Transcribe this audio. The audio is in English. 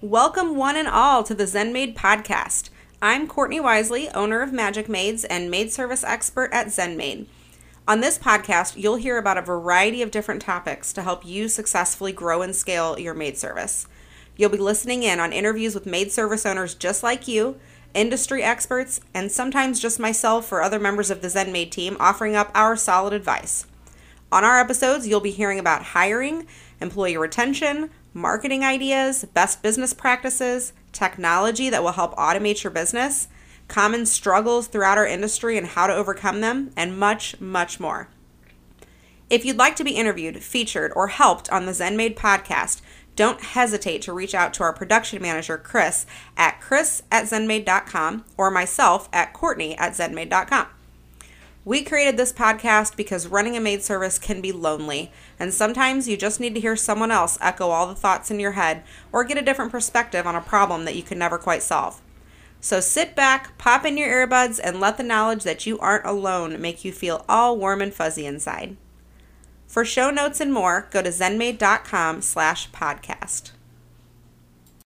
Welcome, one and all, to the ZenMaid podcast. I'm Courtney Wisely, owner of Magic Maids and maid service expert at ZenMaid. On this podcast, you'll hear about a variety of different topics to help you successfully grow and scale your maid service. You'll be listening in on interviews with maid service owners just like you, industry experts, and sometimes just myself or other members of the ZenMaid team offering up our solid advice. On our episodes, you'll be hearing about hiring, employee retention, marketing ideas, best business practices, technology that will help automate your business, common struggles throughout our industry and how to overcome them, and much, much more. If you'd like to be interviewed, featured, or helped on the ZenMaid podcast, don't hesitate to reach out to our production manager, Chris, at chris at zenmaid.com or myself at courtney at zenmaid.com. We created this podcast because running a maid service can be lonely, and sometimes you just need to hear someone else echo all the thoughts in your head or get a different perspective on a problem that you could never quite solve. So sit back, pop in your earbuds, and let the knowledge that you aren't alone make you feel all warm and fuzzy inside. For show notes and more, go to zenmaid.com slash podcast.